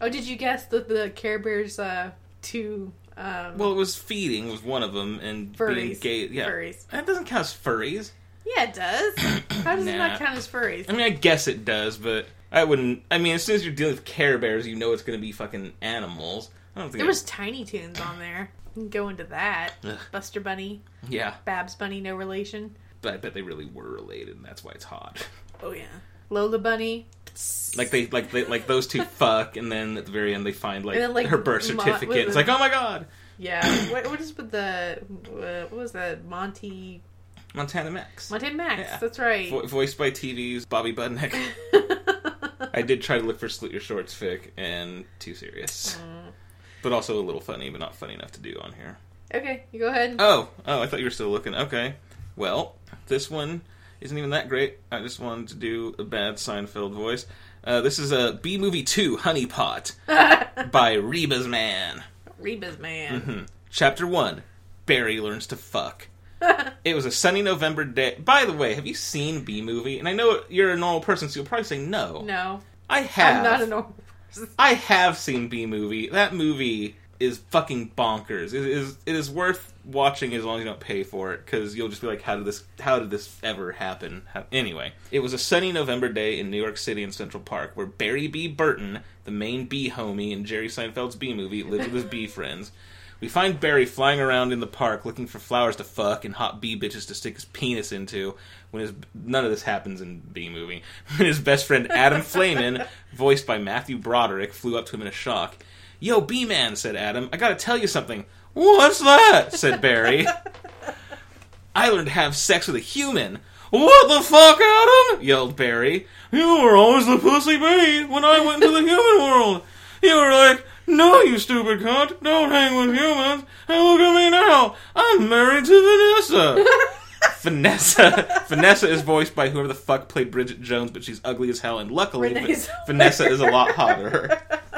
B: Oh, did you guess that the Care Bears uh, two um,
A: Well, it was feeding was one of them, and being gay. Yeah,
B: Furries.
A: that doesn't count as furries.
B: Yeah, it does. How does it not count as furries?
A: I mean, I guess it does, but I wouldn't. I mean, as soon as you're dealing with Care Bears, you know it's going to be fucking animals. I don't think
B: There was Tiny Toons on there. Can go into that.
A: Ugh.
B: Buster Bunny,
A: Yeah,
B: Babs Bunny, no relation.
A: but I bet they really were related, and that's why it's hot.
B: Oh yeah. Lola Bunny.
A: Like they, like they, like those two fuck, and then at the very end they find like,
B: then, like,
A: her birth certificate.
B: with
A: it's like, oh my god,
B: Yeah. what, what is with the uh, what was that Monty
A: Montana Max,
B: Montana Max?
A: Yeah.
B: That's right.
A: Vo- voiced by TV's Bobby Budnick. I did try to look for Salute Your Shorts fic, and too serious,
B: Mm.
A: But also a little funny, but not funny enough to do on here.
B: okay, you go ahead.
A: Oh, oh, I thought you were still looking. Okay. Well, this one isn't even that great. I just wanted to do a bad Seinfeld voice. Uh, this is a Bee Movie 2 Honey Pot by Reba's Man.
B: Reba's man.
A: hmm Chapter 1 Barry learns to fuck. It was a sunny November day. By the way, have you seen Bee Movie? And I know you're a normal person, so you'll probably say no.
B: no,
A: I have.
B: I'm not a normal.
A: I have seen Bee Movie. That movie is fucking bonkers. It is it is worth watching as long as you don't pay for it because you'll just be like, how did this how did this ever happen? How, anyway, it was a sunny November day in New York City in Central Park where Barry B. Burton, the main bee homie in Jerry Seinfeld's Bee Movie, lives with his bee friends. We find Barry flying around in the park looking for flowers to fuck and hot bee bitches to stick his penis into. When his none of this happens in Bee Movie. When his best friend Adam Flayman, voiced by Matthew Broderick, flew up to him in a shock. "Yo, B man," said Adam, "I gotta tell you something." "What's that?" said Barry. I learned to have sex with a human. What the fuck, Adam? yelled Barry. You were always the pussy bee when I went into the human world. You were like, no, you stupid cunt, don't hang with humans. And look at me now, I'm married to Vanessa. Vanessa. Vanessa is voiced by whoever the fuck played Bridget Jones, but she's ugly as hell, and luckily,
B: Renee
A: Vanessa is a lot hotter.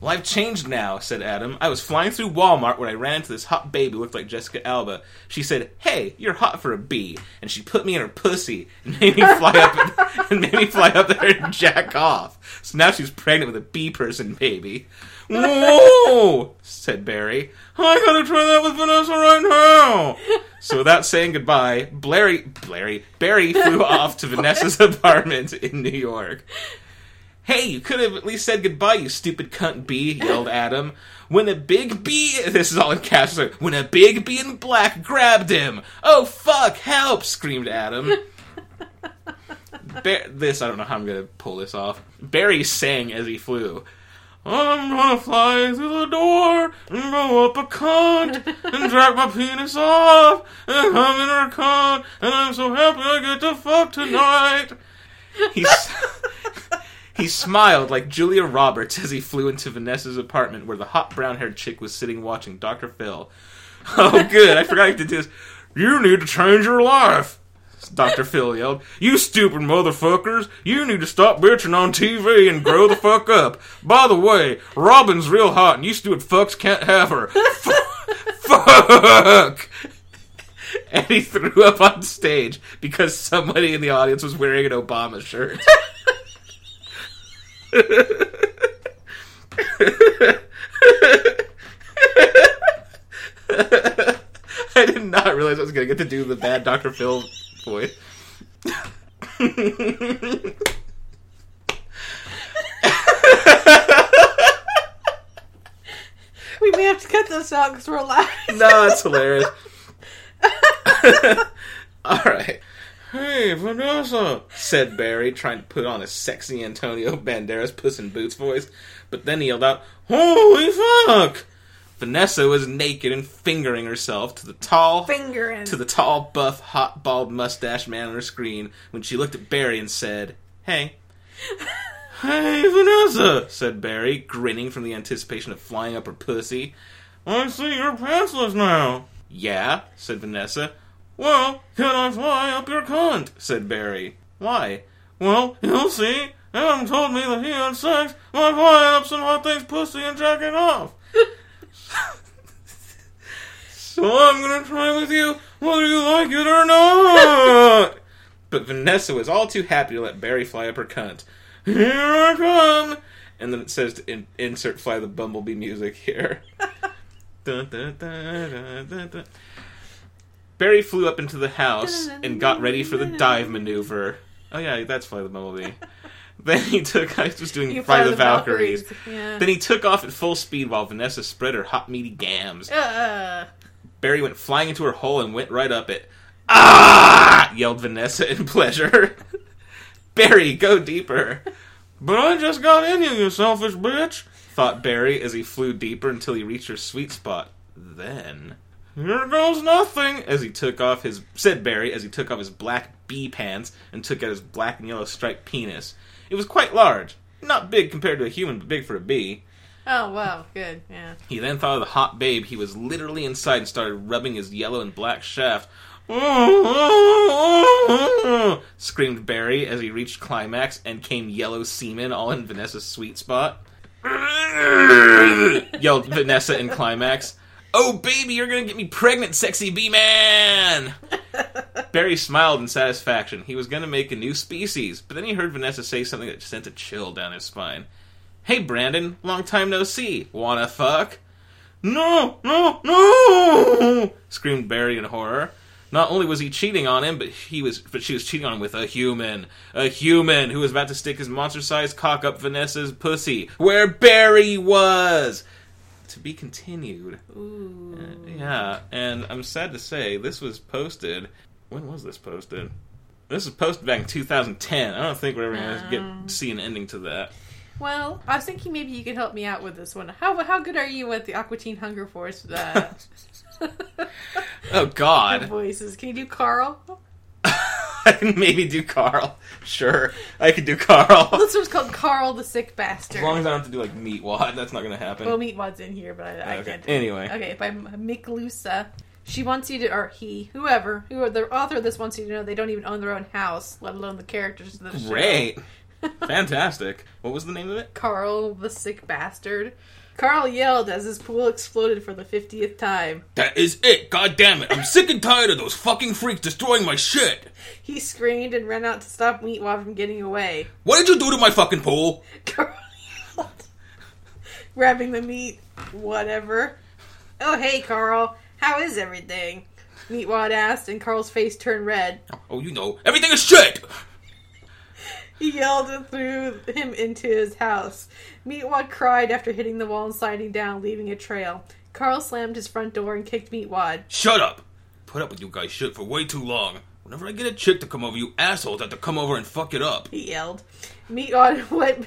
A: Well, I've changed now, said Adam. I was flying through Walmart when I ran into this hot babe who looked like Jessica Alba. She said, Hey, you're hot for a bee. And she put me in her pussy and made me fly up and made me fly up there and jack off. So now she's pregnant with a bee person baby. Whoa, said Barry. I gotta try that with Vanessa right now. So without saying goodbye, Blairy, Blairy, Barry flew off to Vanessa's apartment in New York. Hey, you could have at least said goodbye, you stupid cunt bee, yelled Adam. When a big bee, this is all in caps, when a big bee in black grabbed him. Oh fuck, help, screamed Adam. Ba- this, I don't know how I'm gonna pull this off. Barry sang as he flew. I'm gonna fly through the door and go up a cunt and drag my penis off and I'm in her cunt and I'm so happy I get to fuck tonight. He, s- he smiled like Julia Roberts as he flew into Vanessa's apartment where the hot brown haired chick was sitting watching Dr. Phil. Oh, good. I forgot to do this. You need to change your life. Dr. Phil yelled. You stupid motherfuckers. You need to stop bitching on TV and grow the fuck up. By the way, Robin's real hot and you stupid fucks can't have her. fuck! And he threw up on stage because somebody in the audience was wearing an Obama shirt. I did not realize I was going to get to do the bad Dr. Phil voice.
B: We may have to cut this out because we're laughing.
A: no, it's hilarious. All right. Hey, Vanessa, said Barry, trying to put on a sexy Antonio Banderas Puss in Boots voice, but then he yelled out, Holy fuck! Vanessa was naked and fingering herself to the tall,
B: Fingering.
A: to the tall, buff, hot, bald, mustache man on her screen when she looked at Barry and said, Hey. hey, Vanessa, said Barry, grinning from the anticipation of flying up her pussy. I see you're pantsless now. Yeah, said Vanessa. Well, can I fly up your cunt? said Barry. Why? Well, you'll see. Adam told me that he had sex by flying up some hot thing's pussy and jacking off. so I'm gonna try with you, whether you like it or not. but Vanessa was all too happy to let Barry fly up her cunt. Here I come! And then it says to in- insert fly the bumblebee music here. Dun, dun, dun. Barry flew up into the house and got ready for the dive maneuver. Oh yeah, that's Fly the Bumblebee. then he took. I was doing Fly
B: fly
A: the Valkyries.
B: Yeah.
A: Then he took off at full speed while Vanessa spread her hot meaty gams.
B: Uh,
A: Barry went flying into her hole and went right up it. Ah! yelled Vanessa in pleasure. Barry, go deeper. But I just got in you, you selfish bitch, thought Barry as he flew deeper until he reached her sweet spot. Then. Here goes nothing, as he took off his. said Barry as he took off his black bee pants and took out his black and yellow striped penis. It was quite large. Not big compared to a human, but big for a bee.
B: oh wow, good. Yeah.
A: He then thought of the hot babe he was literally inside and started rubbing his yellow and black shaft. Screamed Barry as he reached climax and came yellow semen all in Vanessa's sweet spot. Yelled Vanessa in climax. Oh, baby, you're gonna get me pregnant, sexy bee man! Barry smiled in satisfaction. He was gonna make a new species, but then he heard Vanessa say something that sent a chill down his spine. Hey, Brandon, long time no see. Wanna fuck? No, no, no! screamed Barry in horror. Not only was he cheating on him, but he was but she was cheating on him with a human. A human who was about to stick his monster sized cock up Vanessa's pussy, where Barry was. To be continued.
B: Ooh.
A: Yeah, and I'm sad to say this was posted. When was this posted? This was posted back in 2010. I don't think we're ever going to
B: Um.
A: get see an ending to that.
B: Well, I was thinking maybe you could help me out with this one. How how good are you with the Aqua Teen Hunger Force? Uh,
A: Oh God,
B: voices. Can you do Carl?
A: I can maybe do Carl. Sure, I could do Carl.
B: This one's called Carl the Sick Bastard.
A: As long as I don't have to do like Meatwad, that's not going to happen.
B: well, Meatwad's in here, but I, I
A: Okay.
B: can't.
A: Anyway.
B: Okay, by Mick Lusa. She wants you to, or he, whoever, who the author of this wants you to know they don't even own their own house, let alone the characters of the show.
A: Great, fantastic. What was the name of it?
B: Carl the Sick Bastard. Carl yelled as his pool exploded for the 50th time.
A: That is it. God damn it! I'm sick and tired of those fucking freaks destroying my shit.
B: He screamed and ran out to stop Meatwad from getting away.
A: What did you do to my fucking pool?
B: Carl yelled, grabbing the meat. Whatever. Oh, hey, Carl. How is everything? Meatwad asked, and Carl's face turned red.
A: Oh, you know, everything is shit.
B: He yelled and threw him into his house. Meatwad cried after hitting the wall and sliding down, leaving a trail. Carl slammed his front door and kicked Meatwad.
A: Shut up. Put up with you guys shit for way too long. Whenever I get a chick to come over, you assholes have to come over and fuck it up.
B: He yelled. Meatwad went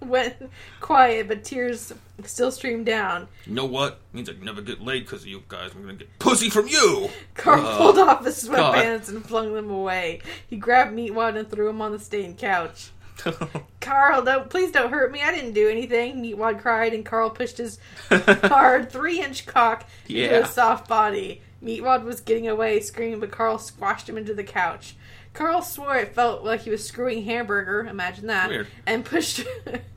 B: went quiet, but tears still streamed down.
A: You know what? means I can never get laid because of you guys. I'm gonna get pussy from you.
B: Carl
A: Uh,
B: pulled off his
A: God.
B: sweatpants and flung them away. He grabbed Meatwad and threw him on the stained couch. Carl, don't please don't hurt me. I didn't do anything. Meatwad cried, and Carl pushed his hard three-inch cock into
A: Yeah.
B: his soft body. Meatwad was getting away, screaming, but Carl squashed him into the couch. Carl swore it felt like he was screwing Hamburger. Imagine that.
A: Weird.
B: And pushed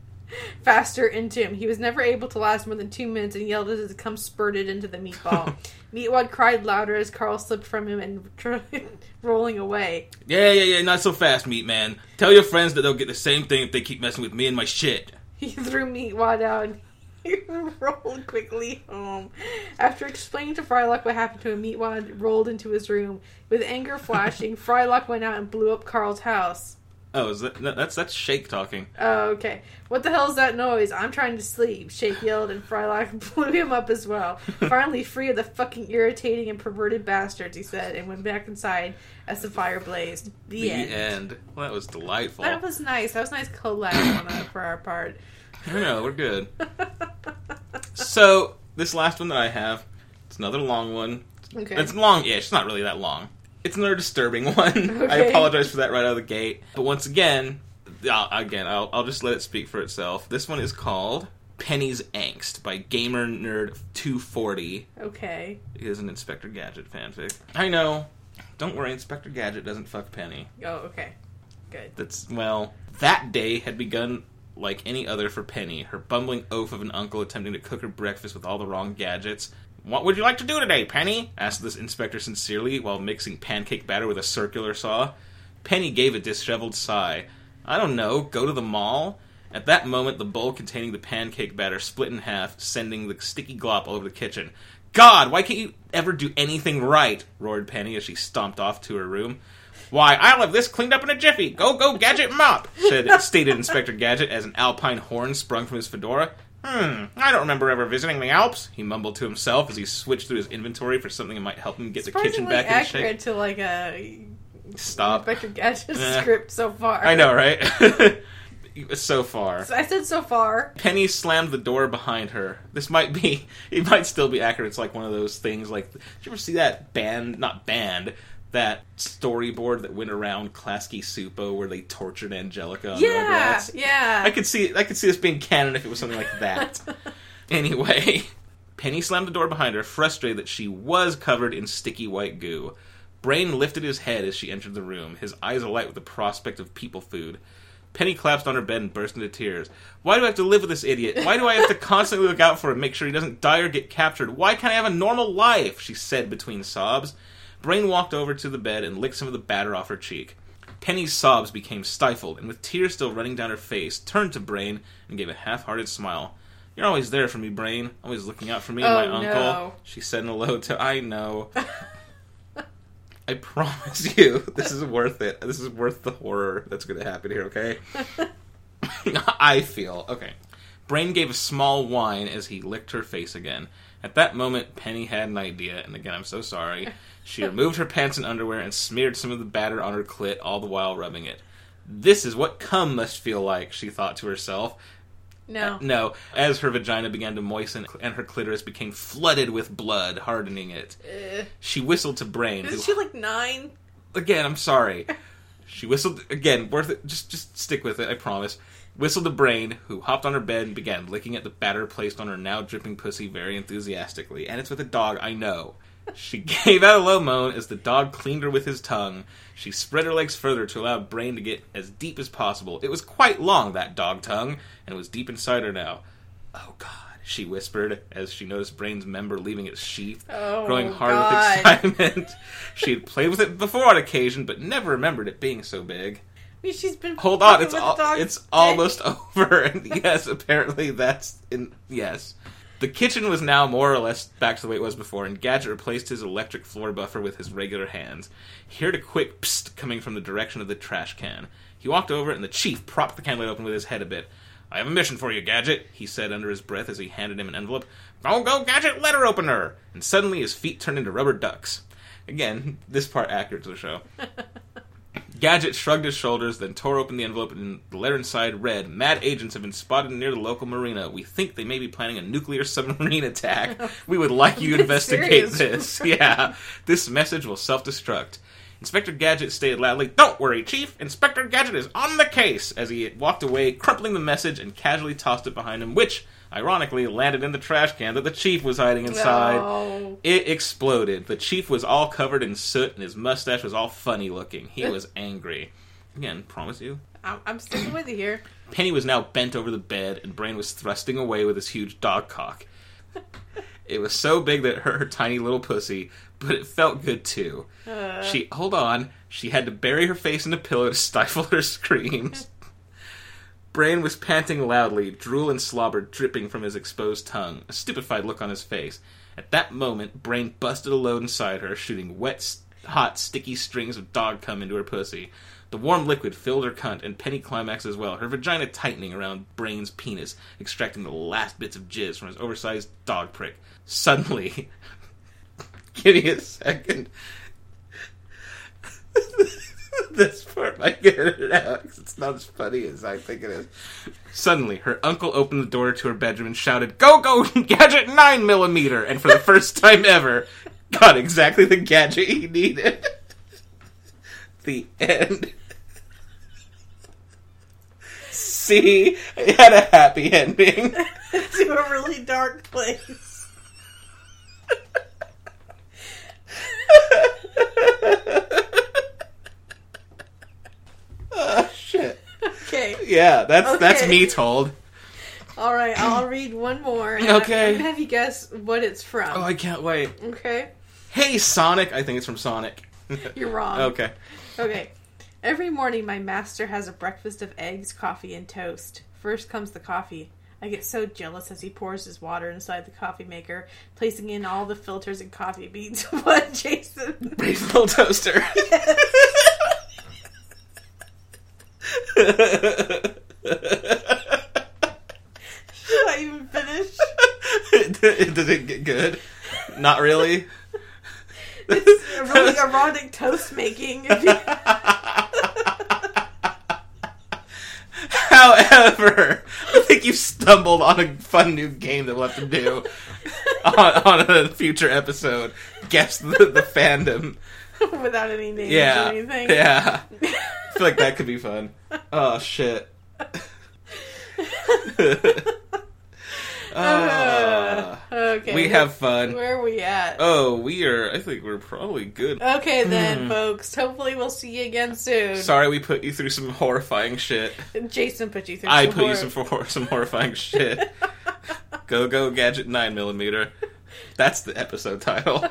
B: faster into him. He was never able to last more than two minutes and yelled as it cum spurted into the meatball. Meatwad cried louder as Carl slipped from him and rolling away.
A: yeah, yeah, yeah. Not so fast, meat man. Tell your friends that they'll get the same thing if they keep messing with me and my shit.
B: He threw Meatwad out and he rolled quickly home. After explaining to Frylock what happened to him, Meatwad rolled into his room. With anger flashing, Frylock went out and blew up Carl's house.
A: Oh, is that that's that's Shake talking.
B: Oh, okay. What the hell is that noise? I'm trying to sleep. Shake yelled, and Frylock blew him up as well. Finally, free of the fucking irritating and perverted bastards, he said, and went back inside as the fire blazed. The,
A: The
B: end.
A: end. Well, that was delightful.
B: That was nice. That was nice collab on that for our part.
A: I know we're good. So this last one that I have, it's another long one.
B: Okay.
A: It's long. Yeah, it's not really that long. It's another disturbing one.
B: Okay.
A: I apologize for that right out of the gate. But once again, I'll, again, I'll, I'll just let it speak for itself. This one is called Penny's Angst by Gamer Nerd 240.
B: Okay.
A: It is an Inspector Gadget fanfic. I know. Don't worry, Inspector Gadget doesn't fuck Penny.
B: Oh, okay. Good.
A: That's well, that day had begun like any other for Penny, her bumbling oaf of an uncle attempting to cook her breakfast with all the wrong gadgets. What would you like to do today, Penny? asked this inspector sincerely while mixing pancake batter with a circular saw. Penny gave a disheveled sigh. I don't know, go to the mall? At that moment, the bowl containing the pancake batter split in half, sending the sticky glop all over the kitchen. God, why can't you ever do anything right? roared Penny as she stomped off to her room. Why, I'll have this cleaned up in a jiffy. Go, go, Gadget Mop, said stated Inspector Gadget as an alpine horn sprung from his fedora. Hmm, I don't remember ever visiting the Alps, he mumbled to himself as he switched through his inventory for something that might help him get the kitchen back in shape.
B: accurate to like a
A: Stop.
B: Inspector Gadget
A: Eh.
B: script so far.
A: I know, right? so far.
B: So I said so far.
A: Penny slammed the door behind her. This might be, it might still be accurate. It's like one of those things. Like, did you ever see that band? Not band. That storyboard that went around Klasky Csupo where they tortured Angelica on
B: Yeah, yeah.
A: I could see, I could see this being canon if it was something like that. anyway, Penny slammed the door behind her, frustrated that she was covered in sticky white goo. Brain lifted his head as she entered the room, his eyes alight with the prospect of people food. Penny collapsed on her bed and burst into tears. Why do I have to live with this idiot? Why do I have to constantly look out for him, make sure he doesn't die or get captured? Why can't I have a normal life? She said between sobs. Brain walked over to the bed and licked some of the batter off her cheek. Penny's sobs became stifled, and with tears still running down her face, turned to Brain and gave a half-hearted smile. You're always there for me, Brain. Always looking out for me and
B: Oh,
A: my uncle.
B: no.
A: She said in a low tone. I know. I promise you, this is worth it. This is worth the horror that's going to happen here, okay? I feel. Okay. Brain gave a small whine as he licked her face again. At that moment, Penny had an idea, and again, I'm so sorry. She removed her pants and underwear and smeared some of the batter on her clit, all the while rubbing it. This is what cum must feel like, she thought to herself.
B: no.
A: No, as her vagina began to moisten and her clitoris became flooded with blood, hardening it.
B: Eh.
A: She whistled to Brain, who
B: Isn't she like nine?
A: again, I'm sorry. She whistled again. Worth it. Just, just stick with it. I promise. Whistled to Brain, who hopped on her bed and began licking at the batter placed on her now dripping pussy very enthusiastically. And it's with a dog, I know. She gave out a low moan as the dog cleaned her with his tongue. She spread her legs further to allow Brain to get as deep as possible. It was quite long, that dog tongue, and it was deep inside her now. Oh God, she whispered as she noticed Brain's member leaving its sheath,
B: Oh,
A: growing hard
B: God.
A: with excitement. she had played with it before on occasion, but never remembered it being so big.
B: I mean, she's been
A: Hold on, it's
B: with
A: al-
B: the dog's
A: it's
B: dick.
A: almost over. And yes, apparently that's in yes. The kitchen was now more or less back to the way it was before, and Gadget replaced his electric floor buffer with his regular hands. He heard a quick psst coming from the direction of the trash can. He walked over, and the chief propped the candle open with his head a bit. I have a mission for you, Gadget, he said under his breath as he handed him an envelope. Go, go, Gadget, letter opener! And suddenly his feet turned into rubber ducks. Again, this part accurate to the show. Gadget shrugged his shoulders, then tore open the envelope, and the letter inside read, Mad agents have been spotted near the local marina. We think they may be planning a nuclear submarine attack. We would like you to investigate this. Yeah. This message will self destruct. Inspector Gadget stated loudly, Don't worry, Chief. Inspector Gadget is on the case, as he walked away, crumpling the message and casually tossed it behind him, which, ironically, landed in the trash can that the Chief was hiding inside.
B: No.
A: It exploded. The chief was all covered in soot, and his mustache was all funny looking. He was angry. Again, promise you.
B: I'm, I'm sticking with you here.
A: Penny was now bent over the bed, and Brain was thrusting away with his huge dog cock. It was so big that it hurt her tiny little pussy, but it felt good too.
B: Uh,
A: She hold on. She had to bury her face in a pillow to stifle her screams. Brain was panting loudly, drool and slobber dripping from his exposed tongue, a stupefied look on his face. At that moment, Brain busted a load inside her, shooting wet, hot, sticky strings of dog cum into her pussy. The warm liquid filled her cunt, and Penny climaxed as well, her vagina tightening around Brain's penis, extracting the last bits of jizz from his oversized dog prick. Suddenly, give me a second. this part might get it out 'cause it's not as funny as I think it is. Suddenly, her uncle opened the door to her bedroom and shouted, "Go, go, gadget nine millimeter!" And for the first time ever, got exactly the gadget he needed. the end. See, it had a happy ending.
B: to a really dark place.
A: oh shit.
B: Okay.
A: Yeah, that's that's me told.
B: All right, I'll read one more. and
A: Okay.
B: I'm gonna have you guess what it's from.
A: Oh, I can't wait.
B: okay.
A: Hey, Sonic. I think it's from Sonic.
B: You're wrong.
A: okay.
B: Okay. Every morning, my master has a breakfast of eggs, coffee, and toast. First comes the coffee. I get so jealous as he pours his water inside the coffee maker, placing in all the filters and coffee beans. what, Jason?
A: Little toaster.
B: Should I even finish?
A: It get good? Not really.
B: It's really erotic toast making.
A: However, I think you've stumbled on a fun new game that we'll have to do on, on a future episode. Guess the, the fandom.
B: Without any names
A: Yeah.
B: or anything.
A: Yeah. I feel like that could be fun. Oh, shit. Uh,
B: okay.
A: we have fun.
B: Where are we at?
A: Oh, we are. I think we're probably good.
B: Okay then,
A: Hmm.
B: folks. Hopefully we'll see you again soon.
A: Sorry, we put you through some horrifying shit.
B: Jason put you through.
A: I
B: some
A: put you
B: horror.
A: some for some horrifying shit. Go go gadget nine millimeter. That's the episode title.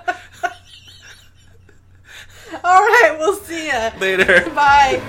B: All right, we'll see you
A: Later.
B: Bye.